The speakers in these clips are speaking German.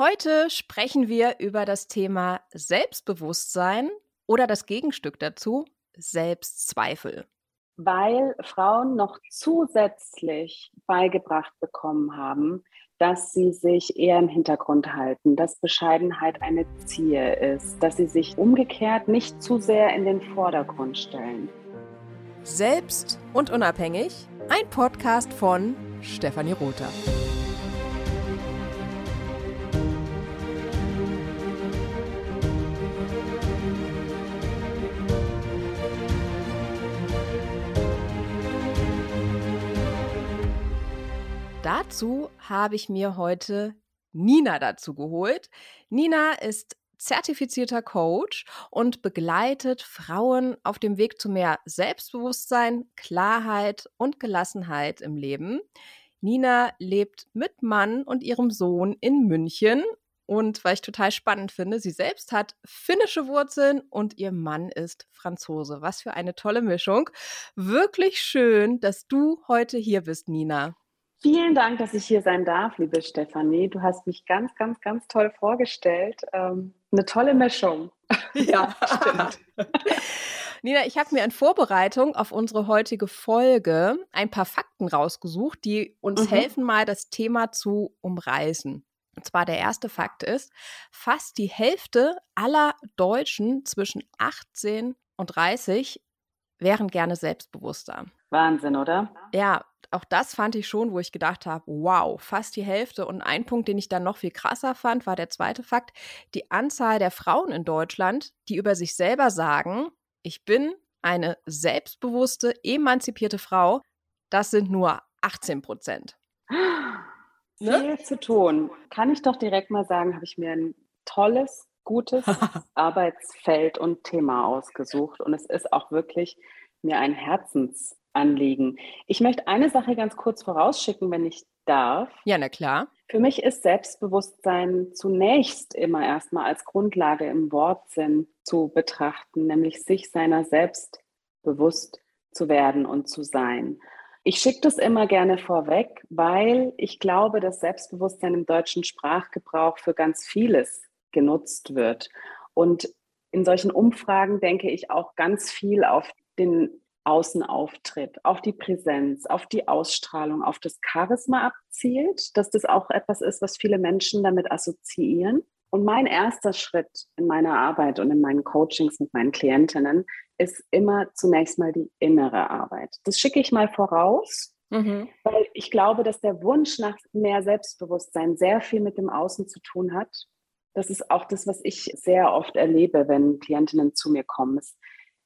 Heute sprechen wir über das Thema Selbstbewusstsein oder das Gegenstück dazu, Selbstzweifel. Weil Frauen noch zusätzlich beigebracht bekommen haben, dass sie sich eher im Hintergrund halten, dass Bescheidenheit eine Ziel ist, dass sie sich umgekehrt nicht zu sehr in den Vordergrund stellen. Selbst und unabhängig, ein Podcast von Stefanie Rother. Dazu habe ich mir heute Nina dazu geholt. Nina ist zertifizierter Coach und begleitet Frauen auf dem Weg zu mehr Selbstbewusstsein, Klarheit und Gelassenheit im Leben. Nina lebt mit Mann und ihrem Sohn in München. Und was ich total spannend finde, sie selbst hat finnische Wurzeln und ihr Mann ist Franzose. Was für eine tolle Mischung. Wirklich schön, dass du heute hier bist, Nina. Vielen Dank, dass ich hier sein darf, liebe Stefanie. Du hast mich ganz, ganz, ganz toll vorgestellt. Ähm, eine tolle Mischung. Ja, stimmt. Nina, ich habe mir in Vorbereitung auf unsere heutige Folge ein paar Fakten rausgesucht, die uns mhm. helfen, mal das Thema zu umreißen. Und zwar der erste Fakt ist, fast die Hälfte aller Deutschen zwischen 18 und 30 wären gerne selbstbewusster. Wahnsinn, oder? Ja, auch das fand ich schon, wo ich gedacht habe, wow, fast die Hälfte. Und ein Punkt, den ich dann noch viel krasser fand, war der zweite Fakt. Die Anzahl der Frauen in Deutschland, die über sich selber sagen, ich bin eine selbstbewusste, emanzipierte Frau, das sind nur 18 Prozent. Ne? Viel zu tun. Kann ich doch direkt mal sagen, habe ich mir ein tolles, gutes Arbeitsfeld und Thema ausgesucht. Und es ist auch wirklich mir ein Herzens Anliegen. Ich möchte eine Sache ganz kurz vorausschicken, wenn ich darf. Ja, na klar. Für mich ist Selbstbewusstsein zunächst immer erstmal als Grundlage im Wortsinn zu betrachten, nämlich sich seiner selbst bewusst zu werden und zu sein. Ich schicke das immer gerne vorweg, weil ich glaube, dass Selbstbewusstsein im deutschen Sprachgebrauch für ganz vieles genutzt wird. Und in solchen Umfragen denke ich auch ganz viel auf den Außenauftritt, auf die Präsenz, auf die Ausstrahlung, auf das Charisma abzielt, dass das auch etwas ist, was viele Menschen damit assoziieren. Und mein erster Schritt in meiner Arbeit und in meinen Coachings mit meinen Klientinnen ist immer zunächst mal die innere Arbeit. Das schicke ich mal voraus, mhm. weil ich glaube, dass der Wunsch nach mehr Selbstbewusstsein sehr viel mit dem Außen zu tun hat. Das ist auch das, was ich sehr oft erlebe, wenn Klientinnen zu mir kommen.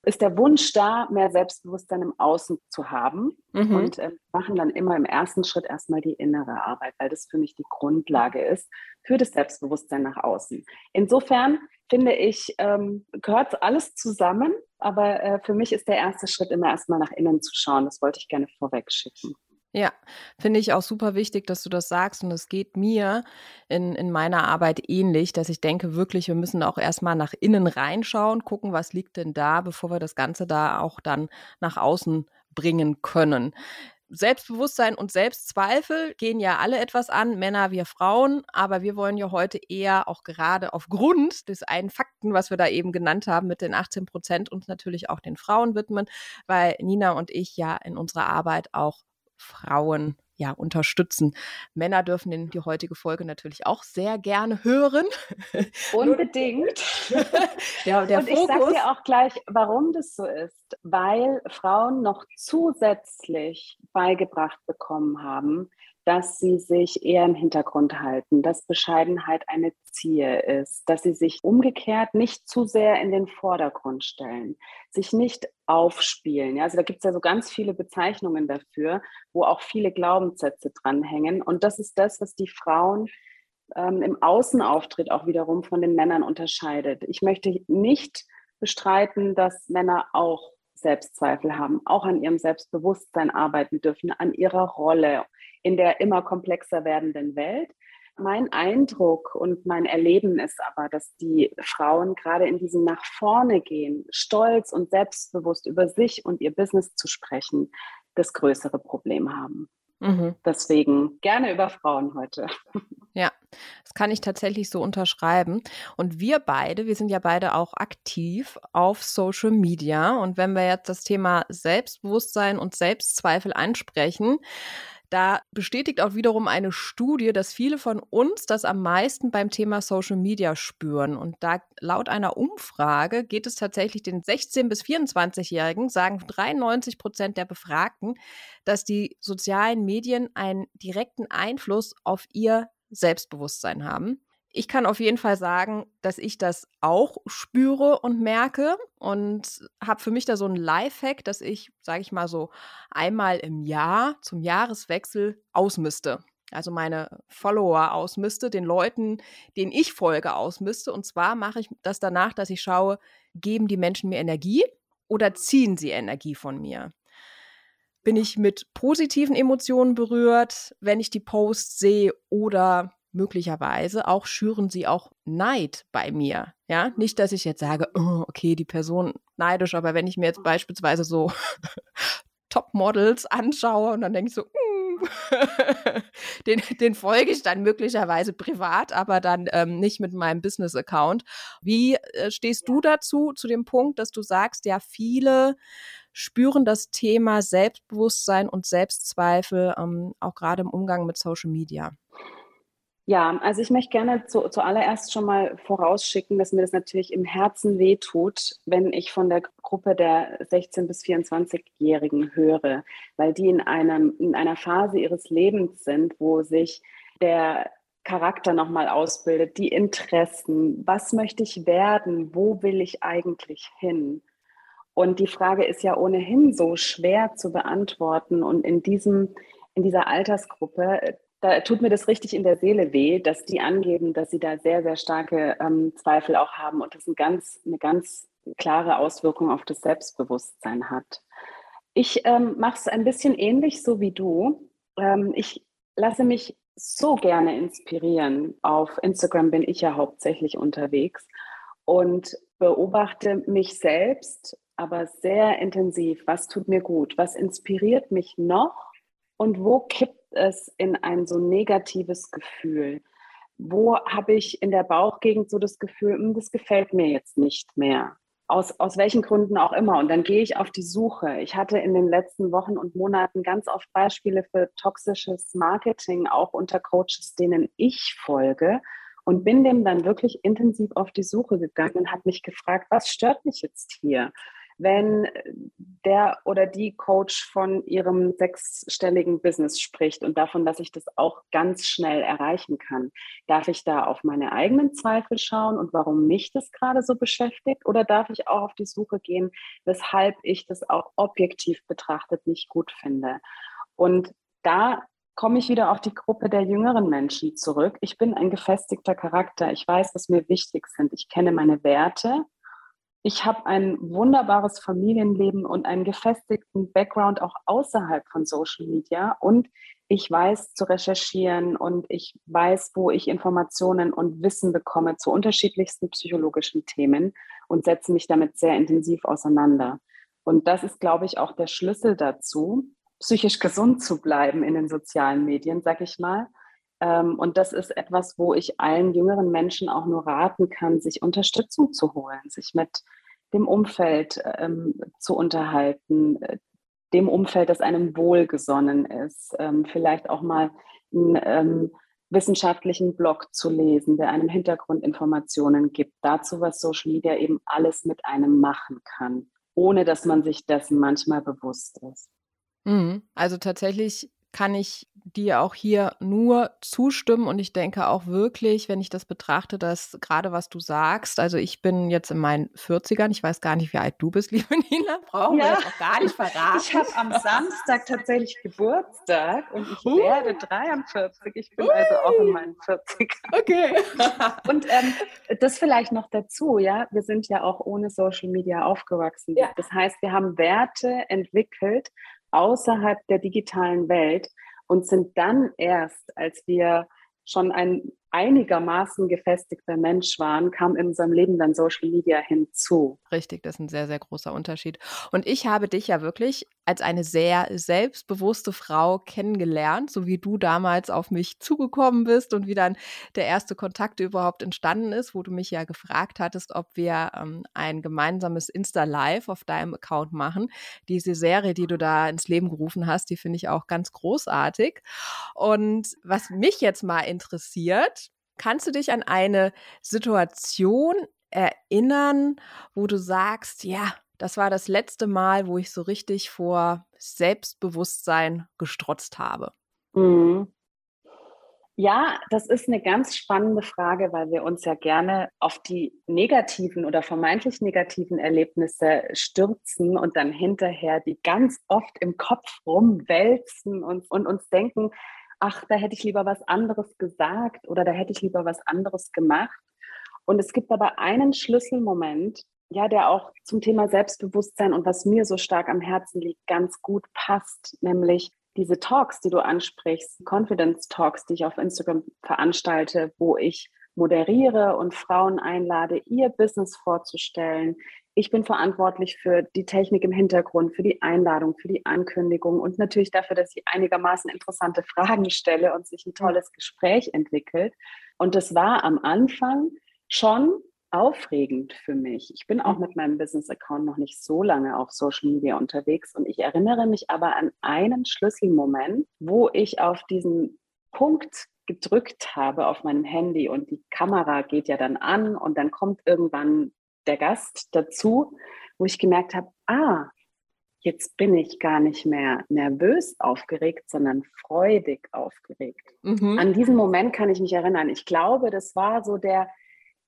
Ist der Wunsch da, mehr Selbstbewusstsein im Außen zu haben mhm. und äh, machen dann immer im ersten Schritt erstmal die innere Arbeit, weil das für mich die Grundlage ist für das Selbstbewusstsein nach außen. Insofern finde ich, ähm, gehört alles zusammen, aber äh, für mich ist der erste Schritt immer erstmal nach innen zu schauen. Das wollte ich gerne vorweg schicken. Ja, finde ich auch super wichtig, dass du das sagst. Und es geht mir in, in meiner Arbeit ähnlich, dass ich denke wirklich, wir müssen auch erstmal nach innen reinschauen, gucken, was liegt denn da, bevor wir das Ganze da auch dann nach außen bringen können. Selbstbewusstsein und Selbstzweifel gehen ja alle etwas an, Männer wie Frauen, aber wir wollen ja heute eher auch gerade aufgrund des einen Fakten, was wir da eben genannt haben, mit den 18 Prozent uns natürlich auch den Frauen widmen, weil Nina und ich ja in unserer Arbeit auch Frauen ja unterstützen. Männer dürfen die heutige Folge natürlich auch sehr gerne hören. Unbedingt. der, der Und ich sage dir auch gleich, warum das so ist. Weil Frauen noch zusätzlich beigebracht bekommen haben, dass sie sich eher im Hintergrund halten, dass Bescheidenheit eine Ziel ist, dass sie sich umgekehrt nicht zu sehr in den Vordergrund stellen, sich nicht aufspielen. Ja, also da gibt es ja so ganz viele Bezeichnungen dafür, wo auch viele Glaubenssätze dranhängen. Und das ist das, was die Frauen ähm, im Außenauftritt auch wiederum von den Männern unterscheidet. Ich möchte nicht bestreiten, dass Männer auch Selbstzweifel haben, auch an ihrem Selbstbewusstsein arbeiten dürfen, an ihrer Rolle in der immer komplexer werdenden Welt. Mein Eindruck und mein Erleben ist aber, dass die Frauen gerade in diesem nach vorne gehen, stolz und selbstbewusst über sich und ihr Business zu sprechen, das größere Problem haben. Mhm. Deswegen gerne über Frauen heute. Ja, Das kann ich tatsächlich so unterschreiben. Und wir beide, wir sind ja beide auch aktiv auf Social Media. Und wenn wir jetzt das Thema Selbstbewusstsein und Selbstzweifel ansprechen, da bestätigt auch wiederum eine Studie, dass viele von uns das am meisten beim Thema Social Media spüren. Und da laut einer Umfrage geht es tatsächlich den 16- bis 24-Jährigen, sagen 93 Prozent der Befragten, dass die sozialen Medien einen direkten Einfluss auf ihr Selbstbewusstsein haben. Ich kann auf jeden Fall sagen, dass ich das auch spüre und merke und habe für mich da so ein Lifehack, dass ich, sage ich mal so, einmal im Jahr zum Jahreswechsel ausmiste. Also meine Follower ausmiste, den Leuten, denen ich folge, ausmiste. Und zwar mache ich das danach, dass ich schaue, geben die Menschen mir Energie oder ziehen sie Energie von mir? Bin ich mit positiven Emotionen berührt, wenn ich die Posts sehe oder möglicherweise auch schüren sie auch Neid bei mir. Ja, nicht, dass ich jetzt sage, oh, okay, die Person neidisch, aber wenn ich mir jetzt beispielsweise so Topmodels anschaue und dann denke ich so, mm, den, den folge ich dann möglicherweise privat, aber dann ähm, nicht mit meinem Business-Account. Wie äh, stehst du dazu, zu dem Punkt, dass du sagst, ja, viele spüren das Thema Selbstbewusstsein und Selbstzweifel ähm, auch gerade im Umgang mit Social Media? Ja, also ich möchte gerne zu, zuallererst schon mal vorausschicken, dass mir das natürlich im Herzen wehtut, wenn ich von der Gruppe der 16- bis 24-Jährigen höre, weil die in, einem, in einer Phase ihres Lebens sind, wo sich der Charakter nochmal ausbildet, die Interessen, was möchte ich werden, wo will ich eigentlich hin? Und die Frage ist ja ohnehin so schwer zu beantworten. Und in, diesem, in dieser Altersgruppe da tut mir das richtig in der Seele weh, dass die angeben, dass sie da sehr, sehr starke ähm, Zweifel auch haben und das ein ganz, eine ganz klare Auswirkung auf das Selbstbewusstsein hat. Ich ähm, mache es ein bisschen ähnlich, so wie du. Ähm, ich lasse mich so gerne inspirieren. Auf Instagram bin ich ja hauptsächlich unterwegs und beobachte mich selbst, aber sehr intensiv. Was tut mir gut? Was inspiriert mich noch? Und wo kippt es in ein so negatives Gefühl? Wo habe ich in der Bauchgegend so das Gefühl, hm, das gefällt mir jetzt nicht mehr? Aus, aus welchen Gründen auch immer. Und dann gehe ich auf die Suche. Ich hatte in den letzten Wochen und Monaten ganz oft Beispiele für toxisches Marketing, auch unter Coaches, denen ich folge. Und bin dem dann wirklich intensiv auf die Suche gegangen und habe mich gefragt, was stört mich jetzt hier? Wenn der oder die Coach von ihrem sechsstelligen Business spricht und davon, dass ich das auch ganz schnell erreichen kann. Darf ich da auf meine eigenen Zweifel schauen und warum mich das gerade so beschäftigt? Oder darf ich auch auf die Suche gehen, weshalb ich das auch objektiv betrachtet nicht gut finde? Und da komme ich wieder auf die Gruppe der jüngeren Menschen zurück. Ich bin ein gefestigter Charakter. Ich weiß, was mir wichtig sind. Ich kenne meine Werte ich habe ein wunderbares Familienleben und einen gefestigten Background auch außerhalb von Social Media und ich weiß zu recherchieren und ich weiß, wo ich Informationen und Wissen bekomme zu unterschiedlichsten psychologischen Themen und setze mich damit sehr intensiv auseinander. Und das ist, glaube ich, auch der Schlüssel dazu, psychisch gesund zu bleiben in den sozialen Medien, sag ich mal. Ähm, und das ist etwas, wo ich allen jüngeren Menschen auch nur raten kann, sich Unterstützung zu holen, sich mit dem Umfeld ähm, zu unterhalten, äh, dem Umfeld, das einem wohlgesonnen ist, ähm, vielleicht auch mal einen ähm, wissenschaftlichen Blog zu lesen, der einem Hintergrundinformationen gibt, dazu, was Social Media eben alles mit einem machen kann, ohne dass man sich dessen manchmal bewusst ist. Mhm. Also tatsächlich kann ich dir auch hier nur zustimmen und ich denke auch wirklich, wenn ich das betrachte, dass gerade was du sagst, also ich bin jetzt in meinen 40ern, ich weiß gar nicht, wie alt du bist, liebe Nina, brauchen ja. wir das auch gar nicht verraten. Ich habe am Samstag tatsächlich Geburtstag und ich uh. werde 43, ich bin uh. also auch in meinen 40ern. Okay. und ähm, das vielleicht noch dazu, ja, wir sind ja auch ohne Social Media aufgewachsen. Ja. Das heißt, wir haben Werte entwickelt, außerhalb der digitalen Welt und sind dann erst, als wir schon ein einigermaßen gefestigter Mensch waren, kam in unserem Leben dann Social Media hinzu. Richtig, das ist ein sehr, sehr großer Unterschied. Und ich habe dich ja wirklich als eine sehr selbstbewusste Frau kennengelernt, so wie du damals auf mich zugekommen bist und wie dann der erste Kontakt überhaupt entstanden ist, wo du mich ja gefragt hattest, ob wir ähm, ein gemeinsames Insta-Live auf deinem Account machen. Diese Serie, die du da ins Leben gerufen hast, die finde ich auch ganz großartig. Und was mich jetzt mal interessiert, Kannst du dich an eine Situation erinnern, wo du sagst, ja, das war das letzte Mal, wo ich so richtig vor Selbstbewusstsein gestrotzt habe? Mhm. Ja, das ist eine ganz spannende Frage, weil wir uns ja gerne auf die negativen oder vermeintlich negativen Erlebnisse stürzen und dann hinterher die ganz oft im Kopf rumwälzen und, und uns denken, ach, da hätte ich lieber was anderes gesagt oder da hätte ich lieber was anderes gemacht. Und es gibt aber einen Schlüsselmoment, ja, der auch zum Thema Selbstbewusstsein und was mir so stark am Herzen liegt, ganz gut passt, nämlich diese Talks, die du ansprichst, Confidence Talks, die ich auf Instagram veranstalte, wo ich moderiere und Frauen einlade, ihr Business vorzustellen, ich bin verantwortlich für die Technik im Hintergrund, für die Einladung, für die Ankündigung und natürlich dafür, dass ich einigermaßen interessante Fragen stelle und sich ein tolles Gespräch entwickelt. Und das war am Anfang schon aufregend für mich. Ich bin auch mit meinem Business-Account noch nicht so lange auf Social Media unterwegs und ich erinnere mich aber an einen Schlüsselmoment, wo ich auf diesen Punkt gedrückt habe auf meinem Handy und die Kamera geht ja dann an und dann kommt irgendwann der Gast dazu, wo ich gemerkt habe, ah, jetzt bin ich gar nicht mehr nervös aufgeregt, sondern freudig aufgeregt. Mhm. An diesen Moment kann ich mich erinnern. Ich glaube, das war so der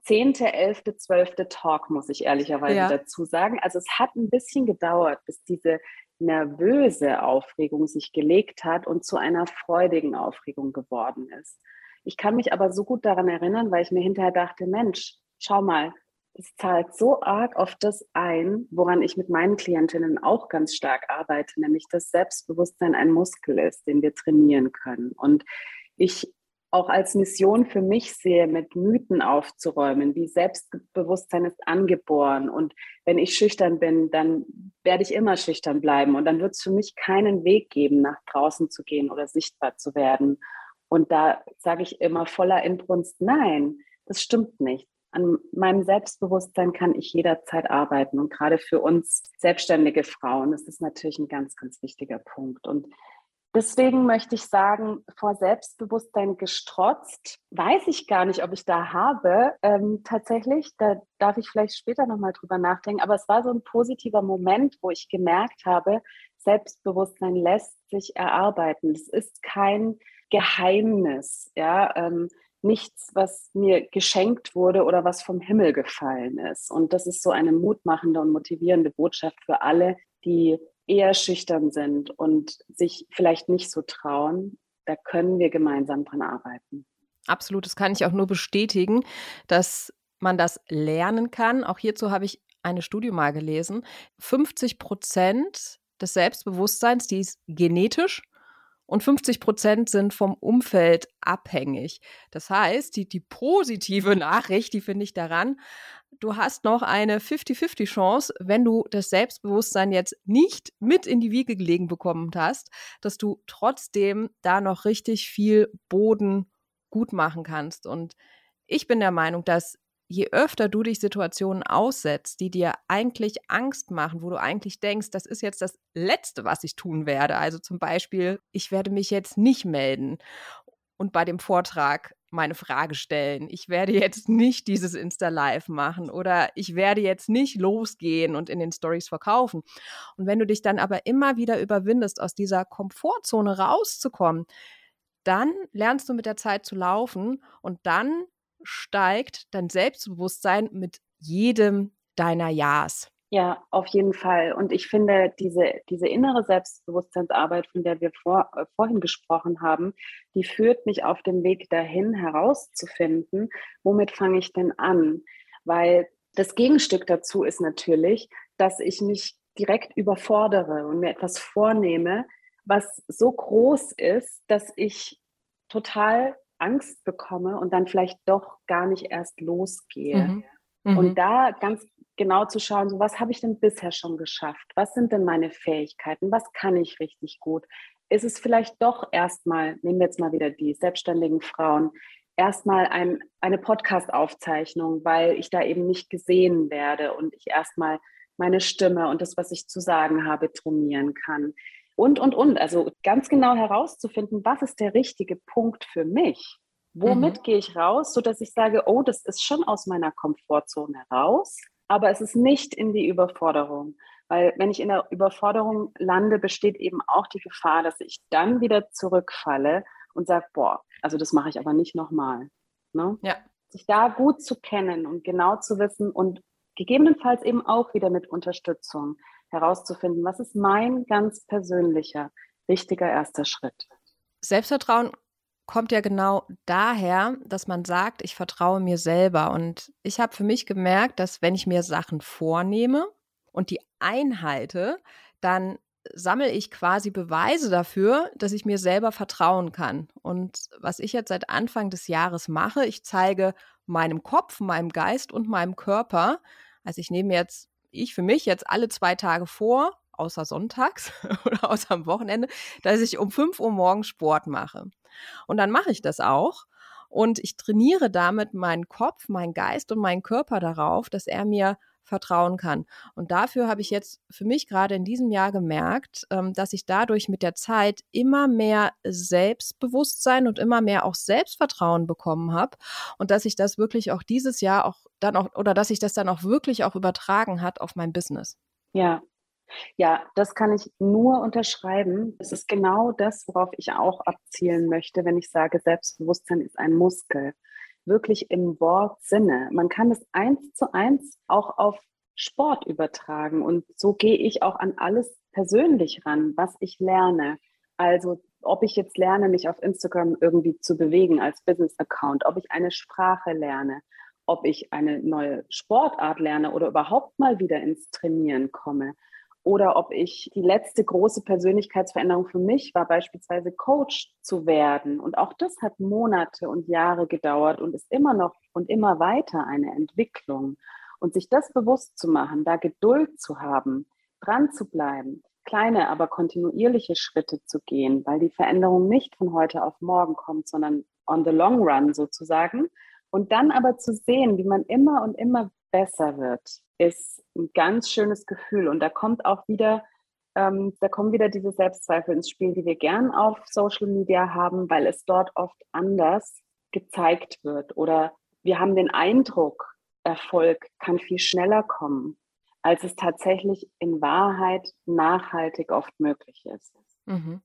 zehnte, elfte, zwölfte Talk, muss ich ehrlicherweise ja. dazu sagen. Also es hat ein bisschen gedauert, bis diese nervöse Aufregung sich gelegt hat und zu einer freudigen Aufregung geworden ist. Ich kann mich aber so gut daran erinnern, weil ich mir hinterher dachte, Mensch, schau mal, es zahlt so arg auf das ein, woran ich mit meinen Klientinnen auch ganz stark arbeite, nämlich dass Selbstbewusstsein ein Muskel ist, den wir trainieren können. Und ich auch als Mission für mich sehe, mit Mythen aufzuräumen, wie Selbstbewusstsein ist angeboren. Und wenn ich schüchtern bin, dann werde ich immer schüchtern bleiben. Und dann wird es für mich keinen Weg geben, nach draußen zu gehen oder sichtbar zu werden. Und da sage ich immer voller Inbrunst, nein, das stimmt nicht an meinem Selbstbewusstsein kann ich jederzeit arbeiten. Und gerade für uns selbstständige Frauen ist das natürlich ein ganz, ganz wichtiger Punkt. Und deswegen möchte ich sagen, vor Selbstbewusstsein gestrotzt, weiß ich gar nicht, ob ich da habe. Ähm, tatsächlich, da darf ich vielleicht später nochmal drüber nachdenken. Aber es war so ein positiver Moment, wo ich gemerkt habe, Selbstbewusstsein lässt sich erarbeiten. Es ist kein Geheimnis. Ja, ähm, nichts, was mir geschenkt wurde oder was vom Himmel gefallen ist. Und das ist so eine mutmachende und motivierende Botschaft für alle, die eher schüchtern sind und sich vielleicht nicht so trauen. Da können wir gemeinsam dran arbeiten. Absolut, das kann ich auch nur bestätigen, dass man das lernen kann. Auch hierzu habe ich eine Studie mal gelesen. 50 Prozent des Selbstbewusstseins, die ist genetisch und 50 Prozent sind vom Umfeld abhängig. Das heißt, die, die positive Nachricht, die finde ich daran, du hast noch eine 50-50 Chance, wenn du das Selbstbewusstsein jetzt nicht mit in die Wiege gelegen bekommen hast, dass du trotzdem da noch richtig viel Boden gut machen kannst. Und ich bin der Meinung, dass je öfter du dich Situationen aussetzt, die dir eigentlich Angst machen, wo du eigentlich denkst, das ist jetzt das Letzte, was ich tun werde. Also zum Beispiel, ich werde mich jetzt nicht melden und bei dem Vortrag meine Frage stellen. Ich werde jetzt nicht dieses Insta-Live machen oder ich werde jetzt nicht losgehen und in den Stories verkaufen. Und wenn du dich dann aber immer wieder überwindest, aus dieser Komfortzone rauszukommen, dann lernst du mit der Zeit zu laufen und dann steigt dein Selbstbewusstsein mit jedem deiner Ja's. Ja, auf jeden Fall. Und ich finde, diese, diese innere Selbstbewusstseinsarbeit, von der wir vor, äh, vorhin gesprochen haben, die führt mich auf dem Weg dahin herauszufinden, womit fange ich denn an? Weil das Gegenstück dazu ist natürlich, dass ich mich direkt überfordere und mir etwas vornehme, was so groß ist, dass ich total Angst bekomme und dann vielleicht doch gar nicht erst losgehe. Mhm. Mhm. Und da ganz genau zu schauen, so was habe ich denn bisher schon geschafft? Was sind denn meine Fähigkeiten? Was kann ich richtig gut? Ist es vielleicht doch erstmal, nehmen wir jetzt mal wieder die selbstständigen Frauen, erstmal ein, eine Podcast-Aufzeichnung, weil ich da eben nicht gesehen werde und ich erstmal meine Stimme und das, was ich zu sagen habe, trainieren kann. Und, und, und. Also ganz genau herauszufinden, was ist der richtige Punkt für mich? Womit mhm. gehe ich raus, sodass ich sage, oh, das ist schon aus meiner Komfortzone raus, aber es ist nicht in die Überforderung. Weil wenn ich in der Überforderung lande, besteht eben auch die Gefahr, dass ich dann wieder zurückfalle und sage, boah, also das mache ich aber nicht nochmal. Ne? Ja. Sich da gut zu kennen und genau zu wissen und gegebenenfalls eben auch wieder mit Unterstützung herauszufinden, was ist mein ganz persönlicher, wichtiger erster Schritt. Selbstvertrauen kommt ja genau daher, dass man sagt, ich vertraue mir selber. Und ich habe für mich gemerkt, dass wenn ich mir Sachen vornehme und die einhalte, dann sammle ich quasi Beweise dafür, dass ich mir selber vertrauen kann. Und was ich jetzt seit Anfang des Jahres mache, ich zeige meinem Kopf, meinem Geist und meinem Körper, also ich nehme jetzt, ich für mich jetzt alle zwei Tage vor, außer sonntags oder außer am Wochenende, dass ich um 5 Uhr morgens Sport mache. Und dann mache ich das auch. Und ich trainiere damit meinen Kopf, meinen Geist und meinen Körper darauf, dass er mir vertrauen kann. Und dafür habe ich jetzt für mich gerade in diesem Jahr gemerkt, ähm, dass ich dadurch mit der Zeit immer mehr Selbstbewusstsein und immer mehr auch Selbstvertrauen bekommen habe und dass ich das wirklich auch dieses Jahr auch dann auch oder dass sich das dann auch wirklich auch übertragen hat auf mein Business. Ja. Ja, das kann ich nur unterschreiben. Es ist genau das, worauf ich auch abzielen möchte, wenn ich sage, Selbstbewusstsein ist ein Muskel wirklich im Wortsinne. Man kann es eins zu eins auch auf Sport übertragen. Und so gehe ich auch an alles persönlich ran, was ich lerne. Also ob ich jetzt lerne, mich auf Instagram irgendwie zu bewegen als Business-Account, ob ich eine Sprache lerne, ob ich eine neue Sportart lerne oder überhaupt mal wieder ins Trainieren komme oder ob ich die letzte große Persönlichkeitsveränderung für mich war, beispielsweise Coach zu werden. Und auch das hat Monate und Jahre gedauert und ist immer noch und immer weiter eine Entwicklung. Und sich das bewusst zu machen, da Geduld zu haben, dran zu bleiben, kleine, aber kontinuierliche Schritte zu gehen, weil die Veränderung nicht von heute auf morgen kommt, sondern on the long run sozusagen. Und dann aber zu sehen, wie man immer und immer besser wird, ist ein ganz schönes Gefühl. Und da kommt auch wieder, ähm, da kommen wieder diese Selbstzweifel ins Spiel, die wir gern auf Social Media haben, weil es dort oft anders gezeigt wird. Oder wir haben den Eindruck, Erfolg kann viel schneller kommen, als es tatsächlich in Wahrheit nachhaltig oft möglich ist. Mhm.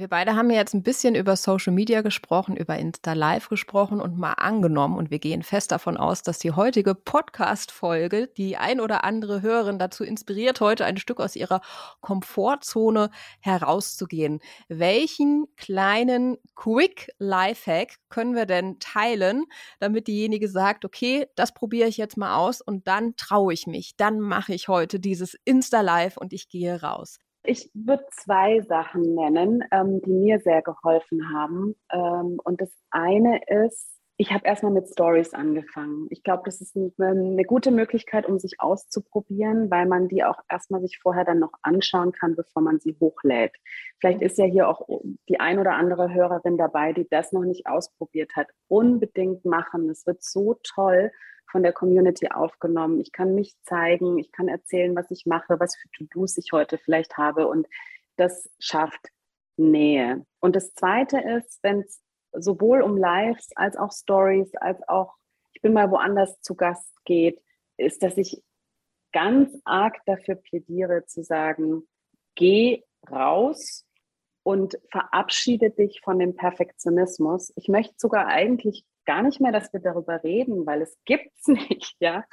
Wir beide haben jetzt ein bisschen über Social Media gesprochen, über Insta Live gesprochen und mal angenommen. Und wir gehen fest davon aus, dass die heutige Podcast-Folge die ein oder andere Hörerin dazu inspiriert, heute ein Stück aus ihrer Komfortzone herauszugehen. Welchen kleinen Quick Lifehack können wir denn teilen, damit diejenige sagt, okay, das probiere ich jetzt mal aus und dann traue ich mich. Dann mache ich heute dieses Insta Live und ich gehe raus. Ich würde zwei Sachen nennen, ähm, die mir sehr geholfen haben. Ähm, und das eine ist, ich habe erstmal mit Stories angefangen. Ich glaube, das ist eine, eine, gute Möglichkeit, um sich auszuprobieren, weil man die auch erstmal sich vorher dann noch anschauen kann, bevor man sie hochlädt. Vielleicht ist ja hier auch die ein oder andere Hörerin dabei, die das noch nicht ausprobiert hat. Unbedingt machen. Es wird so toll von der Community aufgenommen. Ich kann mich zeigen, ich kann erzählen, was ich mache, was für To-Dos ich heute vielleicht habe und das schafft Nähe. Und das Zweite ist, wenn es sowohl um Lives als auch Stories, als auch ich bin mal woanders zu Gast geht, ist, dass ich ganz arg dafür plädiere zu sagen, geh raus und verabschiede dich von dem Perfektionismus. Ich möchte sogar eigentlich gar nicht mehr, dass wir darüber reden, weil es gibt es nicht, ja.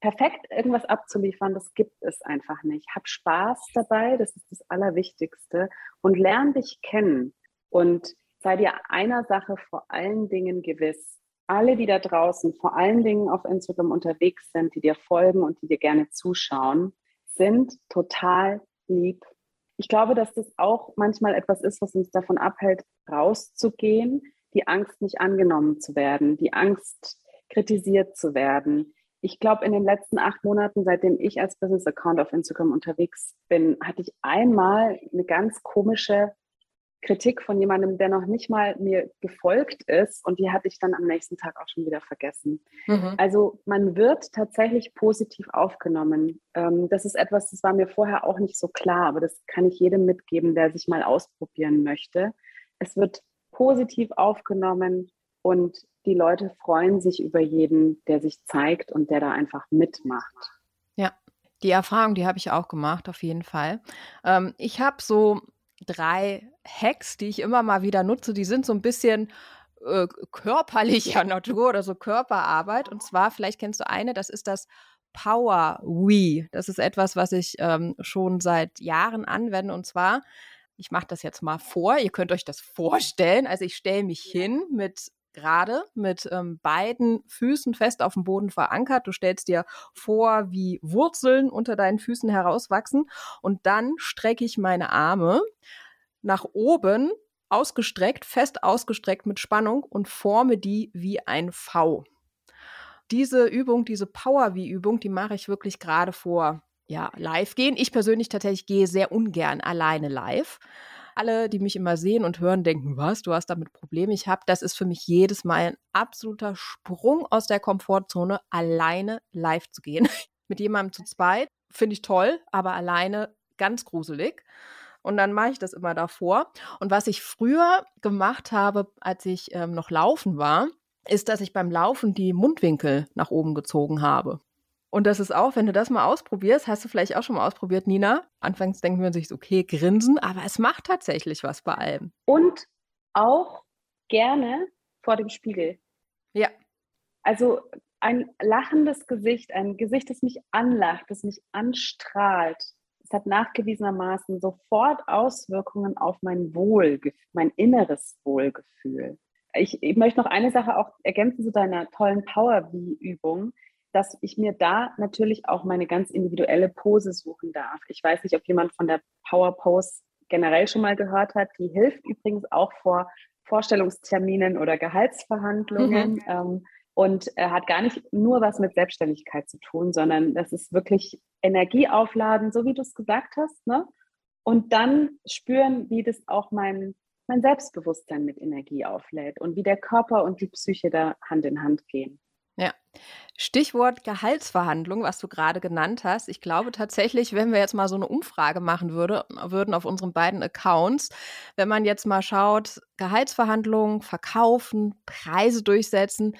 Perfekt irgendwas abzuliefern, das gibt es einfach nicht. Hab Spaß dabei, das ist das Allerwichtigste und lern dich kennen und sei dir einer Sache vor allen Dingen gewiss. Alle, die da draußen vor allen Dingen auf Instagram unterwegs sind, die dir folgen und die dir gerne zuschauen, sind total lieb. Ich glaube, dass das auch manchmal etwas ist, was uns davon abhält, rauszugehen, die Angst, nicht angenommen zu werden, die Angst, kritisiert zu werden. Ich glaube, in den letzten acht Monaten, seitdem ich als Business Account auf Instagram unterwegs bin, hatte ich einmal eine ganz komische Kritik von jemandem, der noch nicht mal mir gefolgt ist und die hatte ich dann am nächsten Tag auch schon wieder vergessen. Mhm. Also man wird tatsächlich positiv aufgenommen. Ähm, das ist etwas, das war mir vorher auch nicht so klar, aber das kann ich jedem mitgeben, der sich mal ausprobieren möchte. Es wird positiv aufgenommen und die Leute freuen sich über jeden, der sich zeigt und der da einfach mitmacht. Ja, die Erfahrung, die habe ich auch gemacht, auf jeden Fall. Ähm, ich habe so drei Hacks, die ich immer mal wieder nutze. Die sind so ein bisschen äh, körperlicher Natur oder so Körperarbeit. Und zwar, vielleicht kennst du eine, das ist das Power We. Das ist etwas, was ich ähm, schon seit Jahren anwende. Und zwar, ich mache das jetzt mal vor. Ihr könnt euch das vorstellen. Also ich stelle mich hin mit gerade mit ähm, beiden Füßen fest auf dem Boden verankert. Du stellst dir vor, wie Wurzeln unter deinen Füßen herauswachsen und dann strecke ich meine Arme nach oben ausgestreckt, fest ausgestreckt mit Spannung und forme die wie ein V. Diese Übung, diese Power-Wie-Übung, die mache ich wirklich gerade vor ja, live gehen. Ich persönlich tatsächlich gehe sehr ungern alleine live alle, die mich immer sehen und hören, denken, was, du hast damit Probleme. Ich habe, das ist für mich jedes Mal ein absoluter Sprung aus der Komfortzone, alleine live zu gehen. Mit jemandem zu zweit finde ich toll, aber alleine ganz gruselig. Und dann mache ich das immer davor. Und was ich früher gemacht habe, als ich ähm, noch laufen war, ist, dass ich beim Laufen die Mundwinkel nach oben gezogen habe. Und das ist auch, wenn du das mal ausprobierst, hast du vielleicht auch schon mal ausprobiert, Nina. Anfangs denken wir sich, okay, grinsen, aber es macht tatsächlich was bei allem. Und auch gerne vor dem Spiegel. Ja. Also ein lachendes Gesicht, ein Gesicht, das mich anlacht, das mich anstrahlt. Es hat nachgewiesenermaßen sofort Auswirkungen auf mein Wohlgefühl, mein inneres Wohlgefühl. Ich, ich möchte noch eine Sache auch ergänzen zu deiner tollen Power-Wie-Übung dass ich mir da natürlich auch meine ganz individuelle Pose suchen darf. Ich weiß nicht, ob jemand von der Power Pose generell schon mal gehört hat. Die hilft übrigens auch vor Vorstellungsterminen oder Gehaltsverhandlungen. Mhm. Ähm, und äh, hat gar nicht nur was mit Selbstständigkeit zu tun, sondern das ist wirklich Energieaufladen, so wie du es gesagt hast. Ne? Und dann spüren, wie das auch mein, mein Selbstbewusstsein mit Energie auflädt und wie der Körper und die Psyche da Hand in Hand gehen. Ja. Stichwort Gehaltsverhandlung, was du gerade genannt hast. Ich glaube tatsächlich, wenn wir jetzt mal so eine Umfrage machen würde, würden auf unseren beiden Accounts, wenn man jetzt mal schaut, Gehaltsverhandlungen, verkaufen, Preise durchsetzen,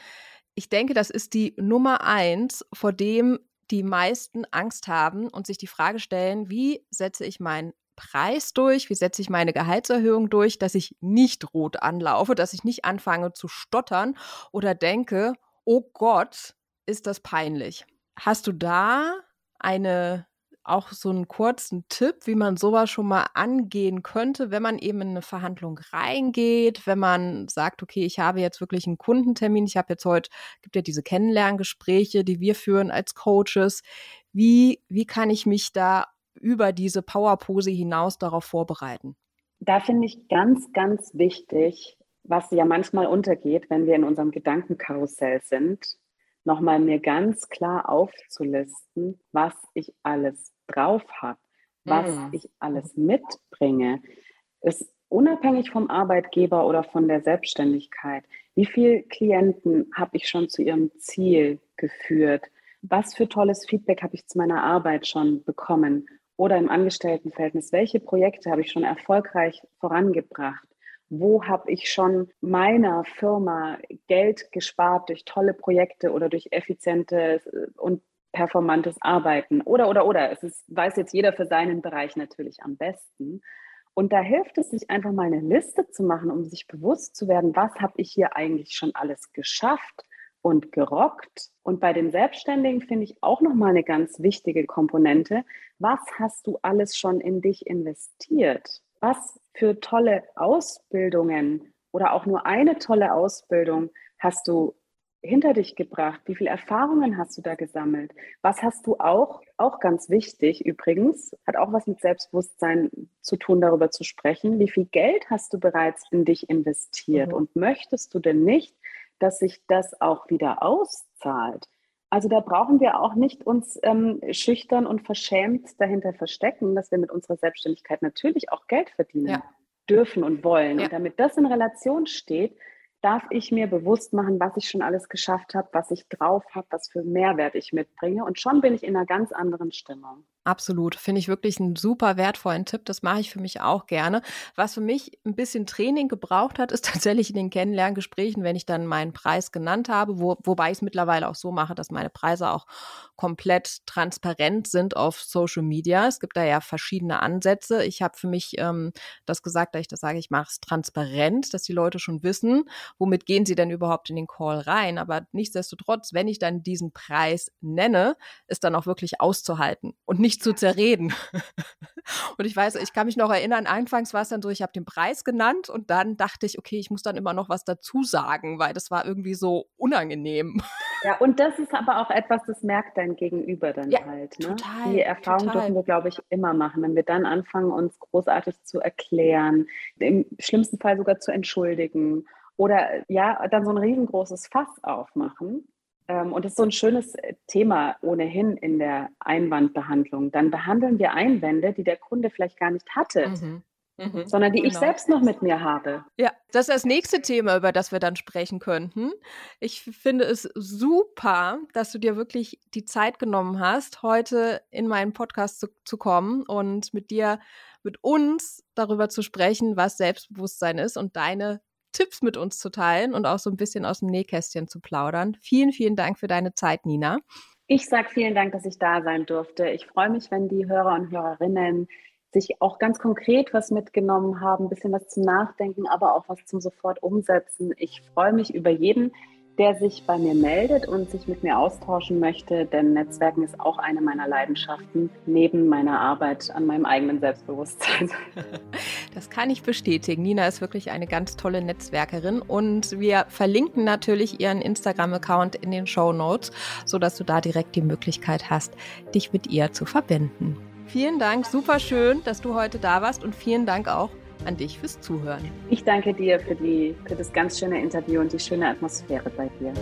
ich denke, das ist die Nummer eins, vor dem die meisten Angst haben und sich die Frage stellen, wie setze ich meinen Preis durch, wie setze ich meine Gehaltserhöhung durch, dass ich nicht rot anlaufe, dass ich nicht anfange zu stottern oder denke, oh Gott, ist das peinlich. Hast du da eine auch so einen kurzen Tipp, wie man sowas schon mal angehen könnte, wenn man eben in eine Verhandlung reingeht, wenn man sagt, okay, ich habe jetzt wirklich einen Kundentermin, ich habe jetzt heute, gibt ja diese Kennenlerngespräche, die wir führen als Coaches. Wie, wie kann ich mich da über diese Powerpose hinaus darauf vorbereiten? Da finde ich ganz, ganz wichtig, was ja manchmal untergeht, wenn wir in unserem Gedankenkarussell sind, nochmal mir ganz klar aufzulisten, was ich alles drauf habe, was mhm. ich alles mitbringe. Ist unabhängig vom Arbeitgeber oder von der Selbstständigkeit. Wie viele Klienten habe ich schon zu ihrem Ziel geführt? Was für tolles Feedback habe ich zu meiner Arbeit schon bekommen? Oder im Angestelltenverhältnis, welche Projekte habe ich schon erfolgreich vorangebracht? Wo habe ich schon meiner Firma Geld gespart durch tolle Projekte oder durch effizientes äh, und performantes Arbeiten oder oder oder. Es ist, weiß jetzt jeder für seinen Bereich natürlich am besten. Und da hilft es sich einfach mal eine Liste zu machen, um sich bewusst zu werden, was habe ich hier eigentlich schon alles geschafft und gerockt. Und bei den Selbstständigen finde ich auch nochmal eine ganz wichtige Komponente. Was hast du alles schon in dich investiert? Was für tolle Ausbildungen oder auch nur eine tolle Ausbildung hast du hinter dich gebracht? Wie viele Erfahrungen hast du da gesammelt? Was hast du auch, auch ganz wichtig übrigens, hat auch was mit Selbstbewusstsein zu tun, darüber zu sprechen. Wie viel Geld hast du bereits in dich investiert? Mhm. Und möchtest du denn nicht, dass sich das auch wieder auszahlt? Also da brauchen wir auch nicht uns ähm, schüchtern und verschämt dahinter verstecken, dass wir mit unserer Selbstständigkeit natürlich auch Geld verdienen ja. dürfen und wollen. Ja. Und damit das in Relation steht, darf ich mir bewusst machen, was ich schon alles geschafft habe, was ich drauf habe, was für Mehrwert ich mitbringe. Und schon bin ich in einer ganz anderen Stimmung. Absolut. Finde ich wirklich einen super wertvollen Tipp. Das mache ich für mich auch gerne. Was für mich ein bisschen Training gebraucht hat, ist tatsächlich in den Kennenlerngesprächen, wenn ich dann meinen Preis genannt habe, wo, wobei ich es mittlerweile auch so mache, dass meine Preise auch komplett transparent sind auf Social Media. Es gibt da ja verschiedene Ansätze. Ich habe für mich ähm, das gesagt, dass ich das sage, ich mache es transparent, dass die Leute schon wissen, womit gehen sie denn überhaupt in den Call rein. Aber nichtsdestotrotz, wenn ich dann diesen Preis nenne, ist dann auch wirklich auszuhalten und nicht nicht zu zerreden. und ich weiß, ich kann mich noch erinnern, anfangs war es dann so, ich habe den Preis genannt und dann dachte ich, okay, ich muss dann immer noch was dazu sagen, weil das war irgendwie so unangenehm. Ja, und das ist aber auch etwas, das merkt dein Gegenüber dann ja, halt. Ne? Total, Die Erfahrung total. dürfen wir, glaube ich, immer machen, wenn wir dann anfangen, uns großartig zu erklären, im schlimmsten Fall sogar zu entschuldigen oder ja, dann so ein riesengroßes Fass aufmachen und das ist so ein schönes äh, Thema ohnehin in der Einwandbehandlung. Dann behandeln wir Einwände, die der Kunde vielleicht gar nicht hatte. Mhm. Mhm, sondern die genau. ich selbst noch mit mir habe. Ja, das ist das nächste Thema, über das wir dann sprechen könnten. Ich finde es super, dass du dir wirklich die Zeit genommen hast, heute in meinen Podcast zu, zu kommen und mit dir, mit uns darüber zu sprechen, was Selbstbewusstsein ist und deine Tipps mit uns zu teilen und auch so ein bisschen aus dem Nähkästchen zu plaudern. Vielen, vielen Dank für deine Zeit, Nina. Ich sage vielen Dank, dass ich da sein durfte. Ich freue mich, wenn die Hörer und Hörerinnen sich auch ganz konkret was mitgenommen haben, ein bisschen was zum Nachdenken, aber auch was zum sofort umsetzen. Ich freue mich über jeden, der sich bei mir meldet und sich mit mir austauschen möchte, denn Netzwerken ist auch eine meiner Leidenschaften neben meiner Arbeit an meinem eigenen Selbstbewusstsein. Das kann ich bestätigen. Nina ist wirklich eine ganz tolle Netzwerkerin und wir verlinken natürlich ihren Instagram-Account in den Show Notes, sodass du da direkt die Möglichkeit hast, dich mit ihr zu verbinden. Vielen Dank, super schön, dass du heute da warst und vielen Dank auch an dich fürs Zuhören. Ich danke dir für, die, für das ganz schöne Interview und die schöne Atmosphäre bei dir.